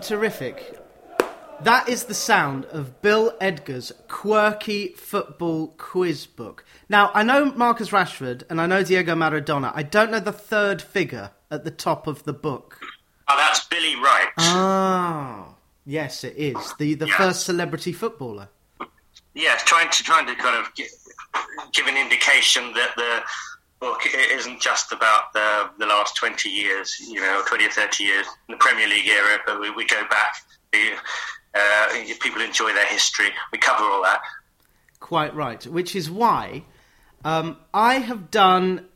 Terrific. That is the sound of Bill Edgar's quirky football quiz book. Now, I know Marcus Rashford and I know Diego Maradona. I don't know the third figure at the top of the book. Oh, that's Billy Wright. Ah, yes, it is the the Yeah. first celebrity footballer. Yes, trying to trying to kind of gi- give an indication that the book i- isn't just about the the last twenty years, you know, twenty or thirty years in the Premier League era, but we, we go back. The, uh, people enjoy their history. We cover all that. Quite right. Which is why um, I have done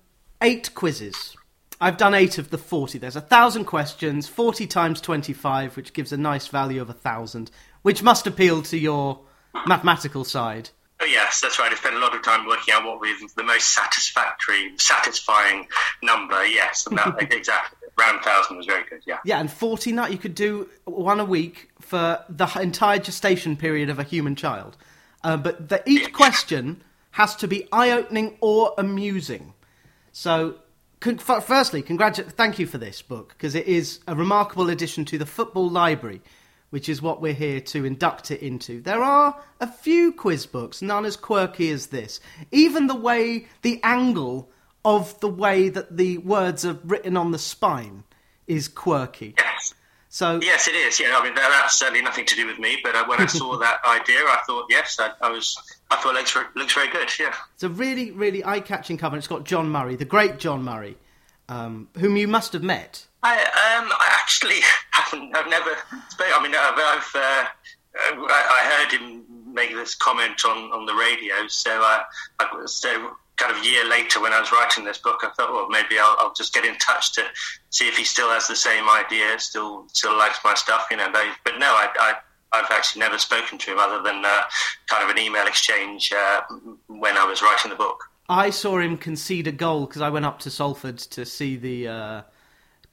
eight quizzes. I've done eight of the 40. There's a thousand questions, 40 times 25, which gives a nice value of a thousand, which must appeal to your mathematical side. Oh yes, that's right. I spent a lot of time working out what was the most satisfactory, satisfying number. Yes, and that, exactly. Round thousand was very good. Yeah. Yeah, and 40 nut you could do one a week for the entire gestation period of a human child. Uh, but the, each question has to be eye opening or amusing. So, con- f- firstly, congratu- thank you for this book because it is a remarkable addition to the football library, which is what we're here to induct it into. There are a few quiz books, none as quirky as this. Even the way, the angle of the way that the words are written on the spine is quirky. Yes. So, Yes, it is. Yeah, I mean that, that's certainly nothing to do with me. But uh, when I saw that idea, I thought, yes, I, I was. I thought it looks very, looks very good. Yeah. it's a really, really eye-catching cover. It's got John Murray, the great John Murray, um, whom you must have met. I um I actually haven't, I've never. I mean, I've, I've uh, uh I heard him make this comment on, on the radio. So, I, so kind of a year later, when I was writing this book, I thought, well, maybe I'll, I'll, just get in touch to see if he still has the same idea, still still likes my stuff, you know. But no, I, I have actually never spoken to him other than uh, kind of an email exchange uh, when I was writing the book. I saw him concede a goal because I went up to Salford to see the uh,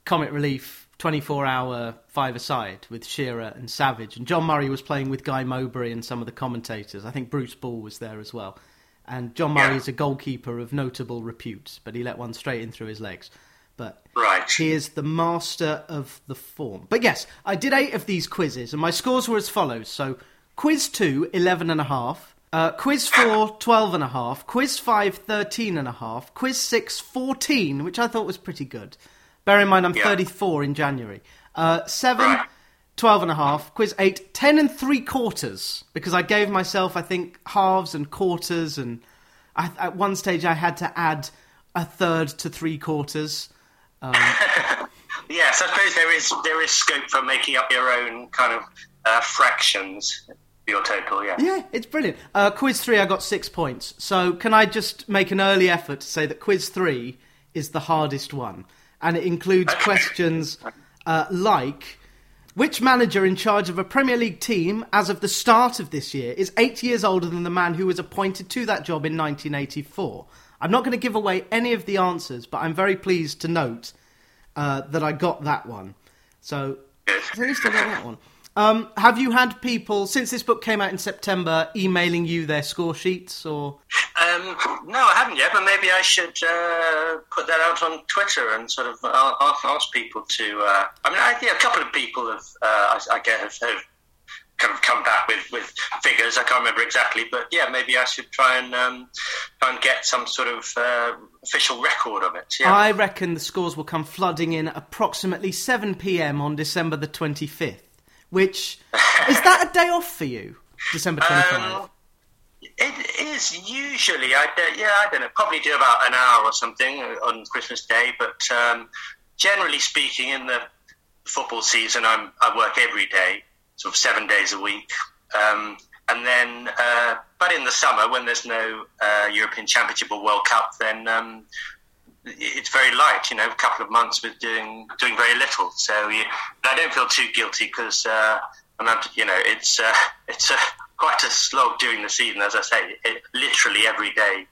Comic Relief 24 hour five aside with Shearer and Savage. And John Murray was playing with Guy Mowbray and some of the commentators. I think Bruce Ball was there as well. And John Murray yeah. is a goalkeeper of notable repute, but he let one straight in through his legs. But right. he is the master of the form. But yes, I did eight of these quizzes, and my scores were as follows. So quiz two, 11 and a half. Uh, quiz 4, 12 and a half. Quiz 5, 13 and a half. Quiz 6, 14, which I thought was pretty good. Bear in mind, I'm Yeah. 34 in January. Uh, 7, Right. 12 and a half. Quiz 8, 10 and 3 quarters. Because I gave myself, I think, halves and quarters, and I, at one stage I had to add a third to three quarters. Yes, I suppose there is there is scope for making up your own kind of uh, fractions for your total. Yeah. Yeah, it's brilliant. Uh, quiz three, I got six points. So can I just make an early effort to say that quiz three is the hardest one, and it includes questions uh, like. Which manager in charge of a Premier League team as of the start of this year is eight years older than the man who was appointed to that job in 1984? I'm not going to give away any of the answers, but I'm very pleased to note uh, that I got that one. So at least I got that one. Um, have you had people since this book came out in September emailing you their score sheets or? Um, no, I haven't yet, but maybe I should uh, put that out on Twitter and sort of uh, ask, ask people to. Uh, I mean, I, yeah, a couple of people have, uh, I, I get have, have kind of come back with, with figures. I can't remember exactly, but yeah, maybe I should try and um, try and get some sort of uh, official record of it. Yeah. I reckon the scores will come flooding in at approximately 7 p.m. on December the 25th. Which is that a day off for you? December 25. Um, it is usually, I yeah, I don't know, probably do about an hour or something on Christmas Day, but um, generally speaking, in the football season, I'm, I work every day, sort of seven days a week. Um, and then, uh, but in the summer, when there's no uh, European Championship or World Cup, then um, it's very light. You know, a couple of months with doing doing very little. So you, I don't feel too guilty because uh, I'm not. You know, it's uh, it's uh, quite a slog during the season. As I say, it, literally every day.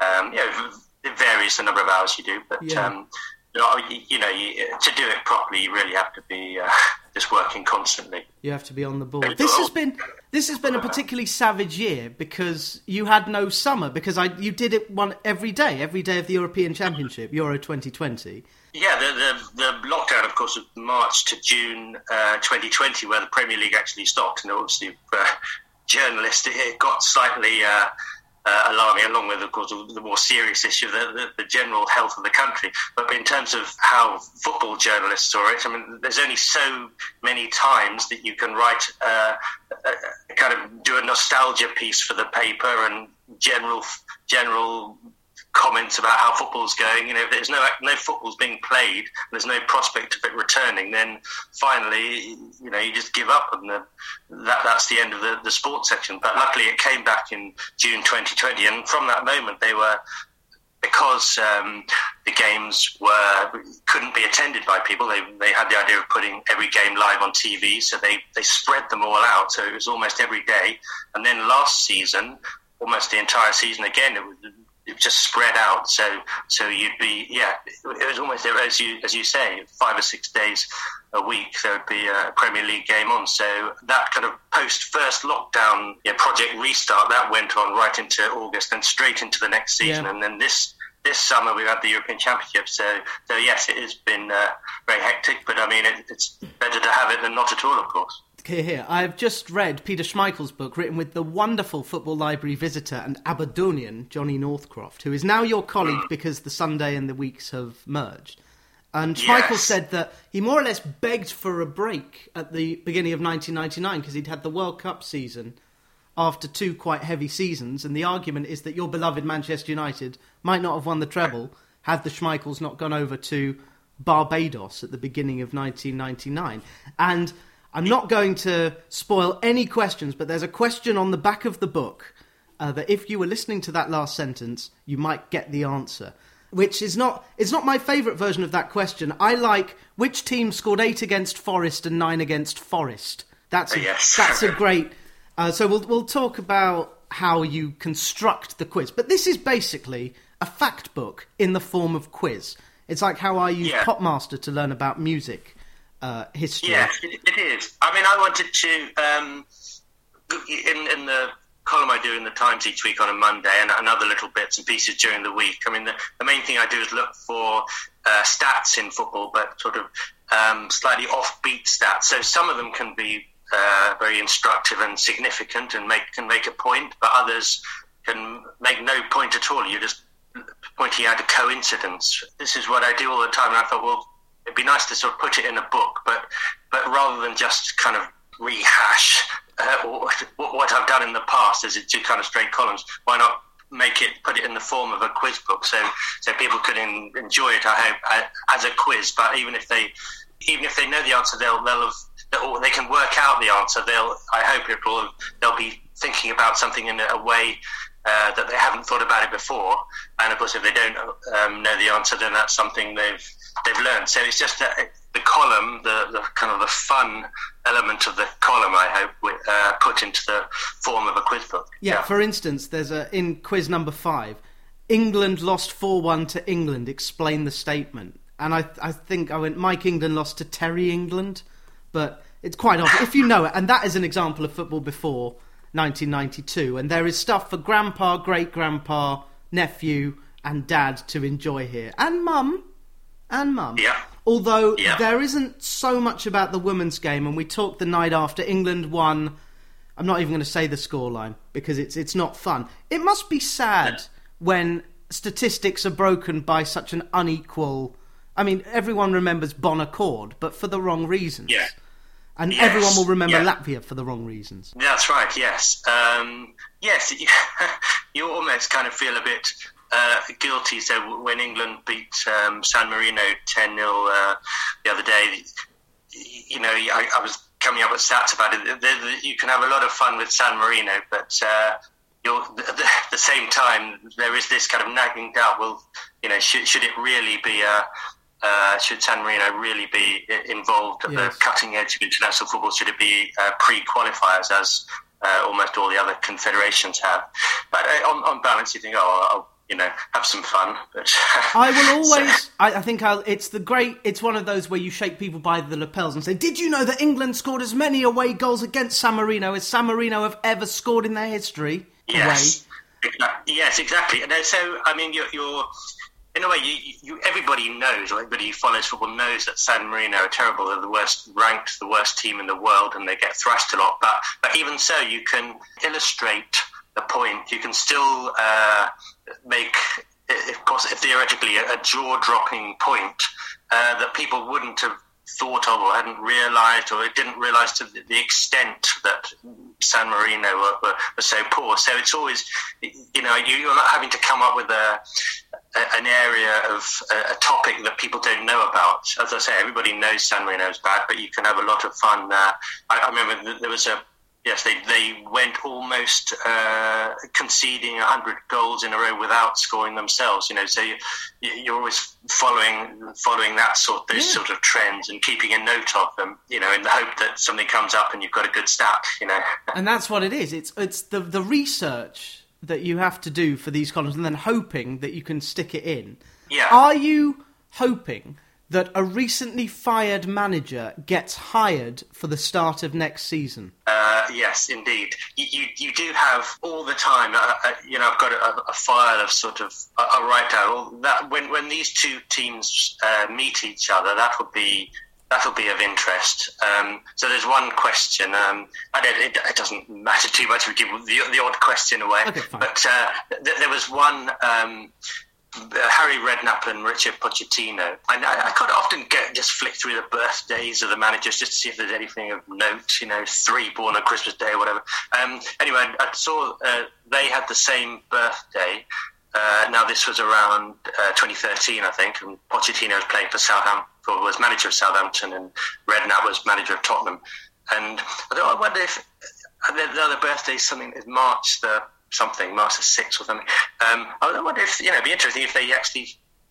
Um, you know, it varies the number of hours you do, but Yeah. um, you you know you, to do it properly, you really have to be uh, just working constantly. You have to be on the ball. This has been this has been a particularly savage year because you had no summer because I you did it one every day, every day of the European Championship, Euro 2020. Yeah, the, the, the lockdown, of course, of March to June uh, 2020, where the Premier League actually stopped, and obviously uh, journalists it got slightly uh, uh, alarming, along with, of course, the more serious issue, the, the, the, general health of the country. But in terms of how football journalists saw it, I mean, there's only so many times that you can write, uh, a, kind of do a nostalgia piece for the paper and general general comments about how football's going. You know, if there's no no football's being played, there's no prospect of it returning, then finally, you know, you just give up, and the, that that's the end of the, the sports section. But luckily, it came back in June 2020, and from that moment, they were. Because um, the games were couldn't be attended by people, they, they had the idea of putting every game live on TV. So they, they spread them all out. So it was almost every day. And then last season, almost the entire season again, it was just spread out. So so you'd be yeah, it was almost as you as you say, five or six days a week there would be a Premier League game on. So that kind of post first lockdown yeah, project restart that went on right into August and straight into the next season, yeah. and then this. This summer we've had the European Championship, so so yes, it has been uh, very hectic. But I mean, it, it's better to have it than not at all, of course. Here, here. I've just read Peter Schmeichel's book, written with the wonderful football library visitor and Aberdonian Johnny Northcroft, who is now your colleague because the Sunday and the weeks have merged. And Schmeichel yes. said that he more or less begged for a break at the beginning of 1999 because he'd had the World Cup season after two quite heavy seasons. And the argument is that your beloved Manchester United might not have won the treble had the Schmeichels not gone over to Barbados at the beginning of 1999. And I'm not going to spoil any questions, but there's a question on the back of the book uh, that if you were listening to that last sentence, you might get the answer. Which is not it's not my favourite version of that question. I like which team scored eight against Forest and nine against Forest. That's a, yes. that's a great. Uh, so we'll we'll talk about how you construct the quiz, but this is basically a fact book in the form of quiz. It's like how I use yeah. Popmaster to learn about music uh, history. Yeah, it is. I mean, I wanted to um, in in the column I do in the Times each week on a Monday, and, and other little bits and pieces during the week. I mean, the, the main thing I do is look for uh, stats in football, but sort of um, slightly offbeat stats. So some of them can be uh, very instructive and significant, and make can make a point, but others can make no point at all. You're just pointing out a coincidence. This is what I do all the time, and I thought, well, it'd be nice to sort of put it in a book, but but rather than just kind of rehash uh, what I've done in the past as two kind of straight columns, why not make it put it in the form of a quiz book so so people can enjoy it? I hope as a quiz, but even if they even if they know the answer, they'll they'll have, or they can work out the answer. They'll I hope it will they'll be thinking about something in a way uh, that they haven't thought about it before. And of course, if they don't um, know the answer, then that's something they've they've learned. So it's just that the column, the, the kind of the fun element of the column, I hope, uh, put into the form of a quiz book. Yeah, yeah. For instance, there's a in quiz number five, England lost four one to England. Explain the statement. And I I think I went Mike England lost to Terry England, but it's quite obvious if you know it. And that is an example of football before 1992. And there is stuff for grandpa, great grandpa, nephew, and dad to enjoy here, and mum and mum. Yeah. Although yeah. there isn't so much about the women's game, and we talked the night after England won. I'm not even going to say the scoreline because it's it's not fun. It must be sad yeah. when statistics are broken by such an unequal. I mean, everyone remembers Bon Accord, but for the wrong reasons. Yeah. And yes. everyone will remember yeah. Latvia for the wrong reasons. That's right. Yes. Um, yes. You almost kind of feel a bit uh, guilty. So when England beat um, San Marino 10 0 uh, the other day, you know, I, I, was coming up with stats about it. You can have a lot of fun with San Marino, but uh, at the, same time, there is this kind of nagging doubt. Well, you know, should, should it really be a uh, should San Marino really be involved at yes. the cutting edge of international football? Should it be uh, pre-qualifiers as uh, almost all the other confederations have? But uh, on, on balance, you think, oh, you know, have some fun. But I will always. I, I, think I'll, it's the great. It's one of those where you shake people by the lapels and say, "Did you know that England scored as many away goals against San Marino as San Marino have ever scored in their history?" Yes, away? yes, exactly. And so, I mean, you're, you're in a way, you, you, everybody knows, or everybody who follows football knows that San Marino are terrible. They're the worst ranked, the worst team in the world, and they get thrashed a lot. But but even so, you can illustrate the point. You can still uh, make, of course, theoretically, a, jaw-dropping point uh, that people wouldn't have thought of or hadn't realised or didn't realise to the extent that San Marino were, were, were, so poor. So it's always, you know, you, are not having to come up with a, a an area of a, a, topic that people don't know about. As I say, everybody knows San Marino is bad, but you can have a lot of fun. Uh, I, I remember there was a Yes, they, they went almost uh, conceding 100 goals in a row without scoring themselves. You know, so you, you're always following following that sort those yeah. sort of trends and keeping a note of them. You know, in the hope that something comes up and you've got a good stat. You know, and that's what it is. It's it's the the research that you have to do for these columns, and then hoping that you can stick it in. Yeah. Are you hoping? That a recently fired manager gets hired for the start of next season? Uh, yes, indeed. You, you, you, do have all the time. Uh, uh, you know, I've got a, a, file of sort of a write down that when when these two teams uh, meet each other. That would be that'll be of interest. Um, so there's one question. Um, it, it, doesn't matter too much. We give the, the odd question away. Okay, but uh, th- there was one. Um, Harry Redknapp and Richard Pochettino. I, I, I quite often get just flick through the birthdays of the managers just to see if there's anything of note. You know, three born on Christmas Day or whatever. Um, anyway, I, saw uh, they had the same birthday. Uh, now this was around uh, 2013, I think, and Pochettino was playing for Southampton, was manager of Southampton, and Redknapp was manager of Tottenham. And I, thought, I wonder if uh, the, the other birthday is something is March the something, Master Six or something. Um, I wonder if you know, it'd be interesting if they actually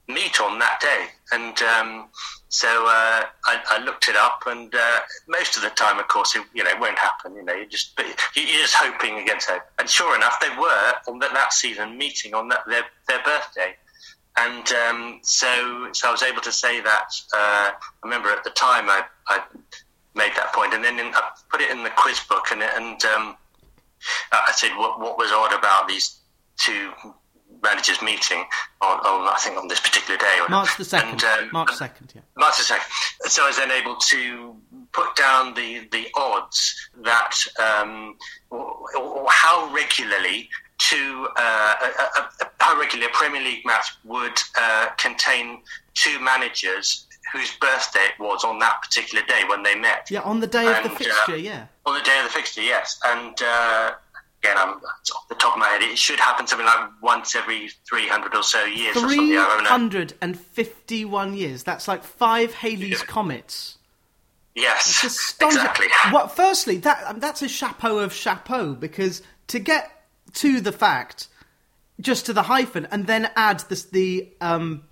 meet on that day. And um, so uh, I, I, looked it up, and uh, most of the time, of course, it, you know, it won't happen. You know, you just you're just hoping against hope. And sure enough, they were on that, that season meeting on that, their their birthday. And um, so, so I was able to say that. Uh, I remember at the time I, I made that point, and then in, I put it in the quiz book, and, and um, I said what, what was odd about these two managers meeting on, on, I think on this particular day. March the second. Um, March second, yeah. March the second. So I was then able to put down the the odds that um, or, or how regularly to uh, a, a, how regularly a Premier League match would uh, contain two managers whose birthday it was on that particular day when they met. Yeah, on the day and, of the fixture, uh, yeah. On the day of the fixture, yes. And uh, again, I'm off the top of my head, it should happen something like once every 300 or so years. 351 years. That's like five Halley's yeah. Comets. Yes, exactly. Well, firstly, that um, that's a chapeau of chapeau because to get to the fact, just to the hyphen, and then add this, the um,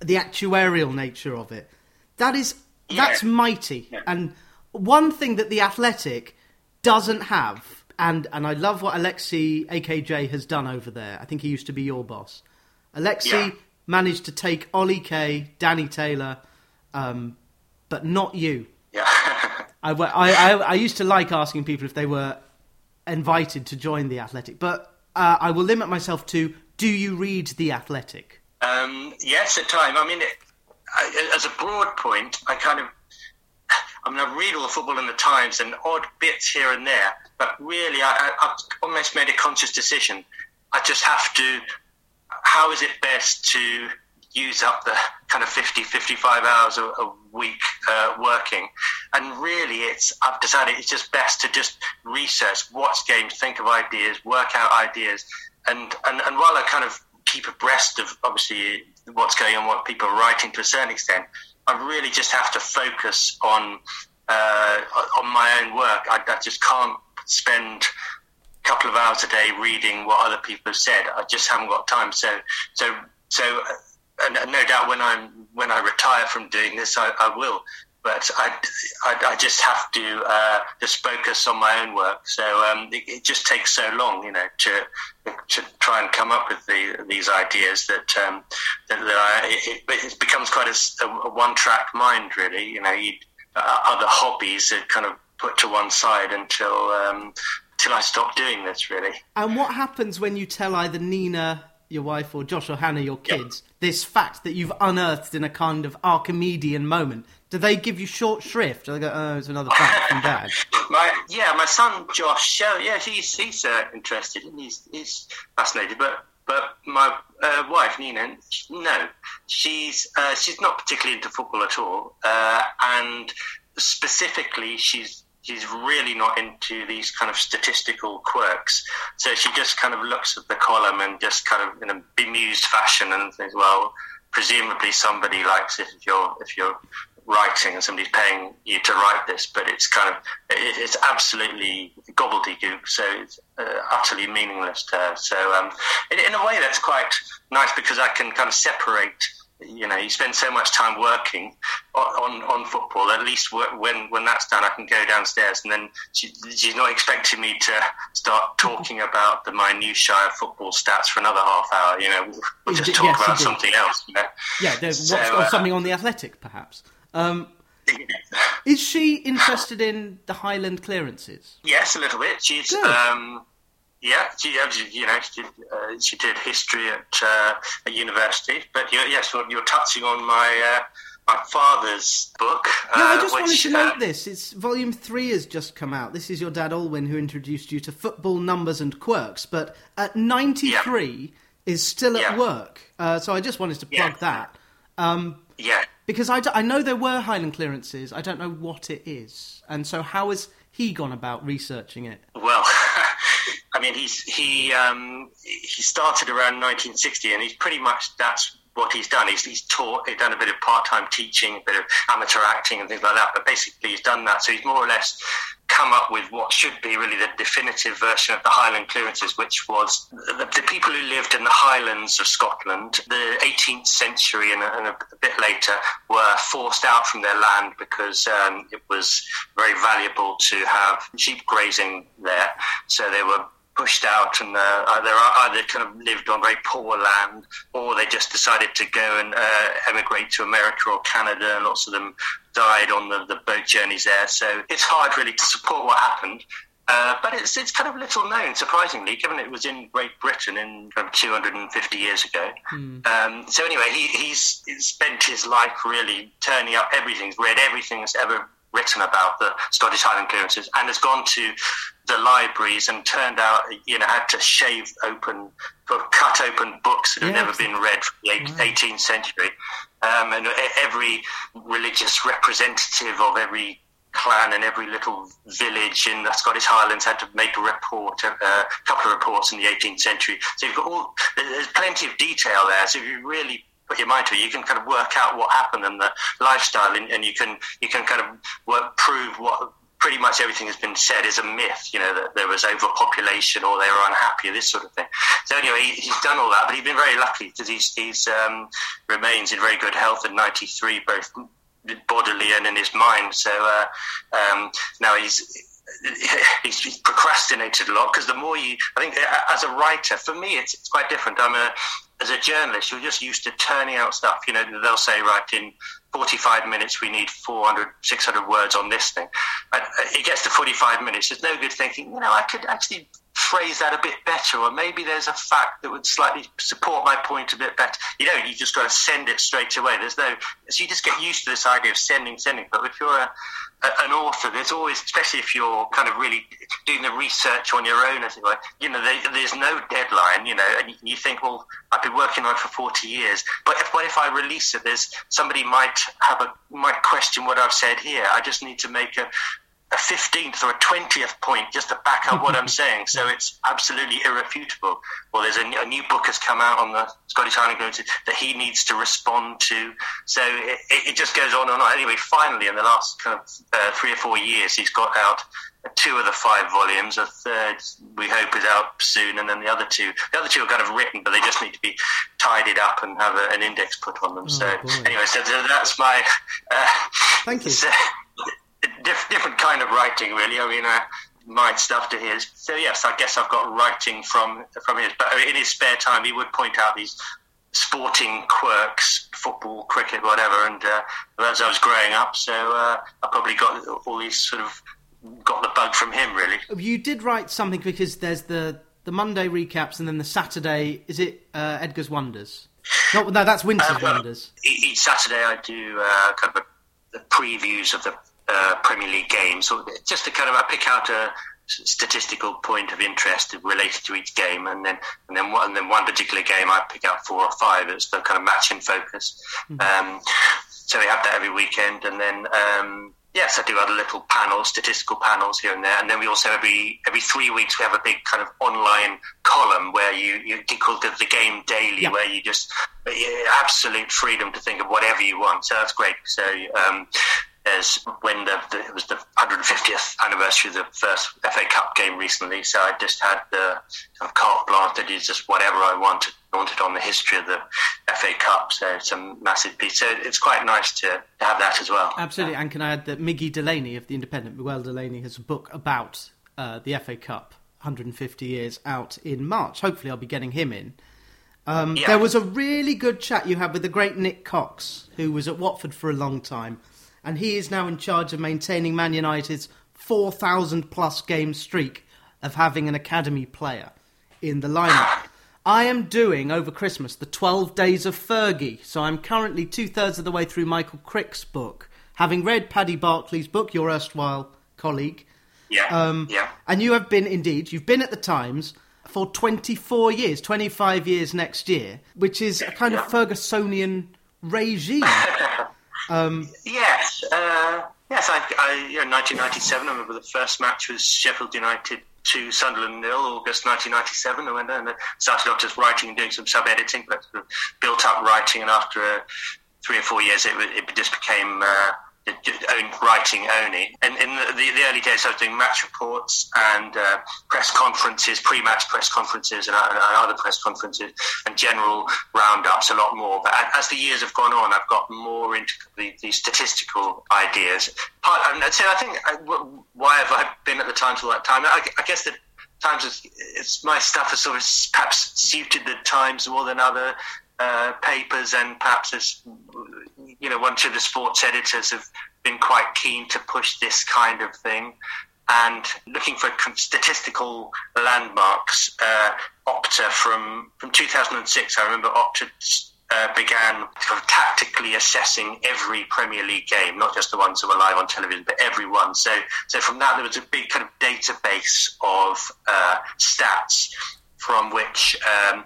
the actuarial nature of it. That is yeah. that's mighty. Yeah. And one thing that the Athletic doesn't have, and and I love what Alexi AKJ has done over there. I think he used to be your boss. Alexi yeah. managed to take Ollie Kay, Danny Taylor, um, but not you. Yeah. I, I, I, used to like asking people if they were invited to join the Athletic, but uh, I will limit myself to: Do you read the Athletic? Um, yes, at time. I mean, it, I, as a broad point, I kind of, I mean, I read all the football in the Times and odd bits here and there, but really, I, have almost made a conscious decision. I just have to. How is it best to use up the kind of 50, 55 hours a, a week uh, working? And really, it's I've decided it's just best to just research, watch games, think of ideas, work out ideas, and and, and while I kind of keep abreast of obviously what's going on, what people are writing to a certain extent. I really just have to focus on uh, on my own work. I, I, just can't spend a couple of hours a day reading what other people have said. I just haven't got time. So so so, uh, and, no doubt when I'm when I retire from doing this, I, I will but I, I, I, just have to uh, just focus on my own work. So um, it, it, just takes so long, you know, to to try and come up with the, these ideas that um, that, that I, it, it, becomes quite a, a one track mind, really. You know, uh, other hobbies are kind of put to one side until um, until I stop doing this, really. And what happens when you tell either Nina your wife or Josh or Hannah, your kids, yep. this fact that you've unearthed in a kind of Archimedean moment? Do they give you short shrift? Or they go, oh, it's another fact from Dad? my, yeah, my son Josh, yeah, he's, he's uh, interested and he's, he's fascinated. But but my uh, wife Nina, no, she's uh, she's not particularly into football at all, uh, and specifically, she's she's really not into these kind of statistical quirks. So she just kind of looks at the column and just kind of in a bemused fashion and says, well, presumably somebody likes it if you're if you're writing and somebody's paying you to write this, but it's kind of it's absolutely gobbledygook, so it's uh, utterly meaningless to her. So um, in, in, a way, that's quite nice because I can kind of separate you know, you spend so much time working on, on, football. At least when when that's done, I can go downstairs, and then she, she's not expecting me to start talking about the minutiae of football stats for another half hour. You know, we'll just talk yes, about something else. You know? Yeah, there's so, uh, something on the Athletic, perhaps. Um, is she interested in the Highland clearances? Yes, a little bit. She's. Um, yeah, she, you know, she, uh, she did history at, uh, at university. But you're, yes, you're touching on my uh, my father's book. Yeah, I uh, just which, wanted to note uh, this. It's volume three has just come out. This is your dad Alwyn who introduced you to football numbers and quirks. But at ninety three yeah. is still at yeah. work. Uh, so I just wanted to plug yeah. that. Um, yeah. Because I, d- I know there were Highland clearances. I don't know what it is. And so how has he gone about researching it? Well. I mean, he's he um, he started around 1960, and he's pretty much that's what he's done. He's, he's taught, he's done a bit of part-time teaching, a bit of amateur acting, and things like that. But basically, he's done that. So he's more or less come up with what should be really the definitive version of the Highland clearances, which was the, the people who lived in the Highlands of Scotland, the 18th century and a, and a bit later, were forced out from their land because um, it was very valuable to have sheep grazing there. So they were pushed out and uh, either either kind of lived on very poor land or they just decided to go and uh, emigrate to America or Canada and lots of them died on the, the boat journeys there so it's hard really to support what happened uh, but it's it's kind of little known, surprisingly, given it was in Great Britain in kind of 250 years ago. Mm. Um, so anyway, he, he's spent his life really turning up everything, read everything that's ever written about the Scottish Highland clearances and has gone to the libraries and turned out, you know, had to shave open, cut open books that had never been read from the 18th century. Um, and every religious representative of every clan and every little village in the Scottish Highlands had to make a report, uh, a couple of reports in the 18th century. So you've got all, there's plenty of detail there. So if you really put your mind to it, you can kind of work out what happened and the lifestyle, and, and you can you can kind of work, prove what pretty much everything has been said is a myth. You know that there was overpopulation or they were unhappy, this sort of thing. So anyway, he, he's done all that, but he's been very lucky because he's, he's um, remains in very good health at 93, both bodily and in his mind. So uh, um, now he's he's procrastinated a lot because the more you, I think, as a writer, for me, it's, it's quite different. I'm a, as a journalist, you're just used to turning out stuff. You know, they'll say, right, in 45 minutes, we need 400, 600 words on this thing. And uh, it gets to 45 minutes. There's no good thinking, you know, I could actually phrase that a bit better, or maybe there's a fact that would slightly support my point a bit better. You know, you just got to send it straight away. There's no, so you just get used to this idea of sending, sending. But if you're a, an author, there's always, especially if you're kind of really doing the research on your own, as it were, you know, there, there's no deadline, you know, and you think, well, I've been working on it for 40 years, but if, what if I release it? There's somebody might have a, might question what I've said here. I just need to make a, a 15th or a 20th point just to back up what I'm saying. So it's absolutely irrefutable. Well, there's a, a new book has come out on the Scottish Highland that he needs to respond to. So it, it, just goes on and on. Anyway, finally, in the last kind of uh, three or four years, he's got out two of the five volumes. A third we hope is out soon, and then the other two, the other two are kind of written, but they just need to be tidied up and have a, an index put on them. Oh, so boy. anyway, so that's my. Uh, Thank you. Diff- different kind of writing, really. I mean. Uh, my stuff to his. So yes, I guess I've got writing from from his. But in his spare time, he would point out these sporting quirks, football, cricket, whatever. And uh, as I was growing up, so uh, I probably got all these sort of got the bug from him. Really, you did write something because there's the the Monday recaps and then the Saturday. Is it uh, Edgar's Wonders? No, no, that's Winter's uh, Wonders. Each Saturday I do uh, kind of previews of the uh, Premier League games, so just to kind of I pick out a statistical point of interest related to each game, and then and then one, and then one particular game I pick out four or five It's the kind of match in focus. Mm-hmm. Um, so we have that every weekend, and then um, yes, I do other little panels, statistical panels here and there, and then we also every every three weeks we have a big kind of online column where you you call it the game daily, yeah. where you just absolute freedom to think of whatever you want. So that's great. So um, as when the, the, it was the 150th anniversary of the first FA Cup game recently. So I just had the kind of carte blanche to do just whatever I wanted wanted on the history of the FA Cup. So it's a massive piece. So it's quite nice to, to have that as well. Absolutely. And can I add that Miggy Delaney of the Independent, Miguel Delaney, has a book about uh, the FA Cup 150 years out in March. Hopefully, I'll be getting him in. Um, yeah. There was a really good chat you had with the great Nick Cox, who was at Watford for a long time and he is now in charge of maintaining Man United's 4,000 plus game streak of having an academy player in the lineup. I am doing over Christmas the 12 Days of Fergie, so I'm currently two thirds of the way through Michael Crick's book, having read Paddy Barclay's book, your erstwhile colleague. Yeah. Um, yeah. And you have been, indeed, you've been at the Times for 24 years, 25 years next year, which is a kind yeah. of Fergusonian regime. Um, yes, uh, yes. I, I, you know, 1997. I remember the first match was Sheffield United to Sunderland nil, August 1997. I went and started off just writing and doing some sub editing, but sort of built up writing, and after uh, three or four years, it, it just became. Uh, writing only. And in the, the, the, early days, I was doing match reports and uh, press conferences, pre-match press conferences, and, and, other press conferences, and general roundups a lot more. But as the years have gone on, I've got more into the, the statistical ideas. Part, and so I think uh, why have I been at the Times all that time? I, I guess that Times is, it's my stuff has sort of perhaps suited the Times more than other uh, papers, and perhaps as you know, one of the sports editors have been quite keen to push this kind of thing. And looking for statistical landmarks, uh, Opta from, from 2006, I remember Opta uh, began kind of tactically assessing every Premier League game, not just the ones that were live on television, but every one. So, so from that, there was a big kind of database of uh, stats from which um,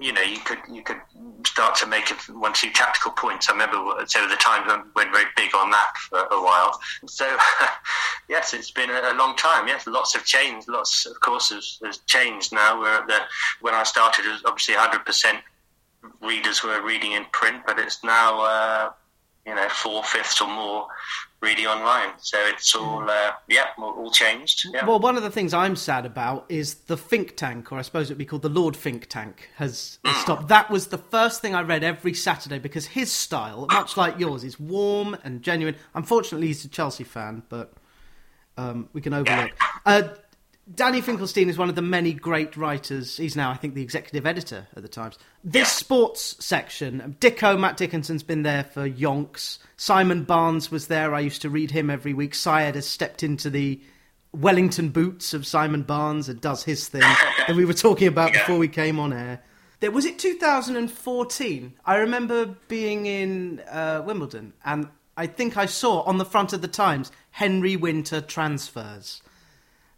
you know, you could you could start to make one two tactical points. I remember so the time went very big on that for a while. So yes, it's been a long time. Yes, lots have changed. Lots, of course, has, has changed now. We're at the when I started, it was obviously 100 percent readers were reading in print, but it's now uh, you know four fifths or more reading online. So it's all, uh, yeah, all changed. Yeah. Well, one of the things I'm sad about is the Fink Tank, or I suppose it'd be called the Lord Fink Tank, has, has stopped. That was the first thing I read every Saturday because his style, much like yours, is warm and genuine. Unfortunately, he's a Chelsea fan, but um, we can overlook. Uh, Danny Finkelstein is one of the many great writers. He's now, I think, the executive editor at the Times. This yeah. sports section, Dicko, Matt Dickinson's been there for yonks. Simon Barnes was there. I used to read him every week. Syed has stepped into the Wellington boots of Simon Barnes and does his thing that we were talking about yeah. before we came on air. There, was it 2014? I remember being in uh, Wimbledon and I think I saw on the front of the Times Henry Winter transfers.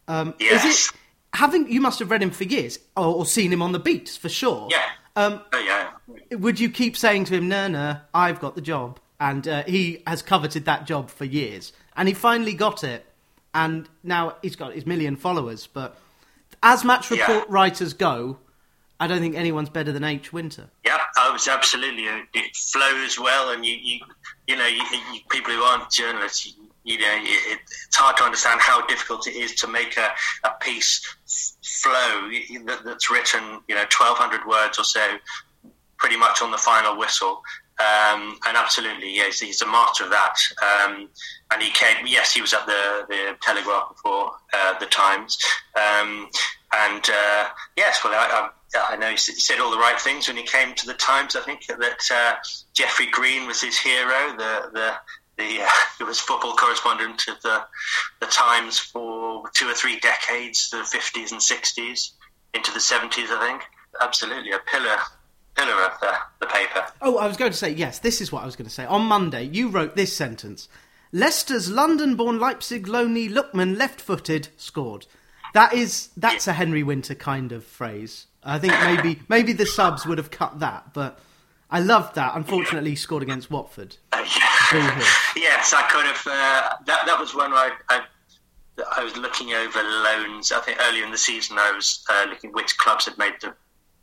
Um, yes. Is it having you must have read him for years or, or seen him on the beats for sure? Yeah. Um, oh, yeah. Would you keep saying to him, "No, no, I've got the job," and uh, he has coveted that job for years, and he finally got it, and now he's got his million followers. But as match report yeah. writers go, I don't think anyone's better than H. Winter. Yeah, I was absolutely. It flows well, and you, you, you know, you, you, people who aren't journalists, you know, it, it's hard to understand how difficult it is to make a, a piece flow that, that's written, you know, 1,200 words or so, pretty much on the final whistle. Um, and absolutely, yes, he's a master of that. Um, and he came, yes, he was at the, the Telegraph before uh, the Times. Um, and uh, yes, well, I, I, I, know he said all the right things when he came to the Times. I think that uh, Geoffrey Green was his hero, the, the the uh, he was football correspondent of the the Times for two or three decades, the fifties and sixties into the seventies, I think. Absolutely, a pillar pillar of the, the paper. Oh, I was going to say yes. This is what I was going to say. On Monday, you wrote this sentence: Leicester's London-born Leipzig loanee Lookman, left-footed, scored. That is that's a Henry Winter kind of phrase. I think maybe maybe the subs would have cut that, but I loved that. Unfortunately, he scored against Watford. Yes, I could have. Uh, that that was when I, I, I was looking over loans. I think earlier in the season, I was uh, looking which clubs had made the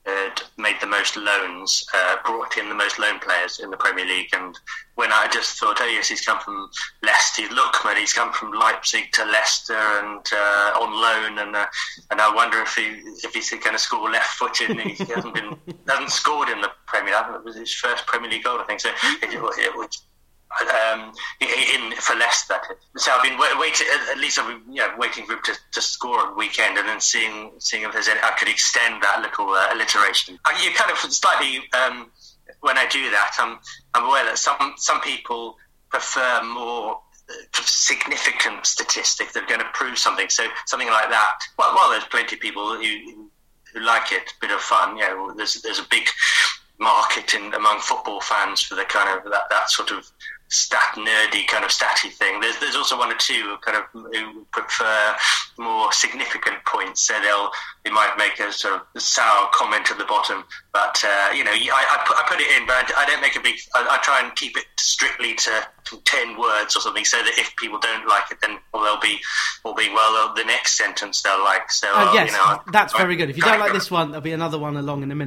had made the most loans, uh, brought in the most loan players in the Premier League. And when I just thought, oh yes, he's come from Leicester, Lookman, he's come from Leipzig to Leicester and uh, on loan, and uh, and I wonder if he if he's going to score left-footed. he hasn't been hasn't scored in the Premier League. It was his first Premier League goal, I think. So it, it, it um, in for Leicester. So I've been waiting. At least I've been waiting for him to, to score on the weekend, and then seeing seeing if there's any, I could extend that little uh, alliteration. You kind of slightly um, when I do that, I'm I'm aware that some some people prefer more uh, significant statistics that are going to prove something. So something like that. Well, while there's plenty of people who who like it, a bit of fun. You know, there's there's a big market in among football fans for the kind of that, that sort of stat nerdy kind of statty thing. There's there's also one or two who kind of who prefer more significant points. So they'll they might make a sort of sour comment at the bottom, but uh, you know I, I, put, I put it in, but I don't make a big. I, I try and keep it strictly to, ten words or something, so that if people don't like it, then well, they'll be all being well the next sentence they'll like. So uh, yes, you know, that's very good. If you don't like this one, there'll be another one along in a minute.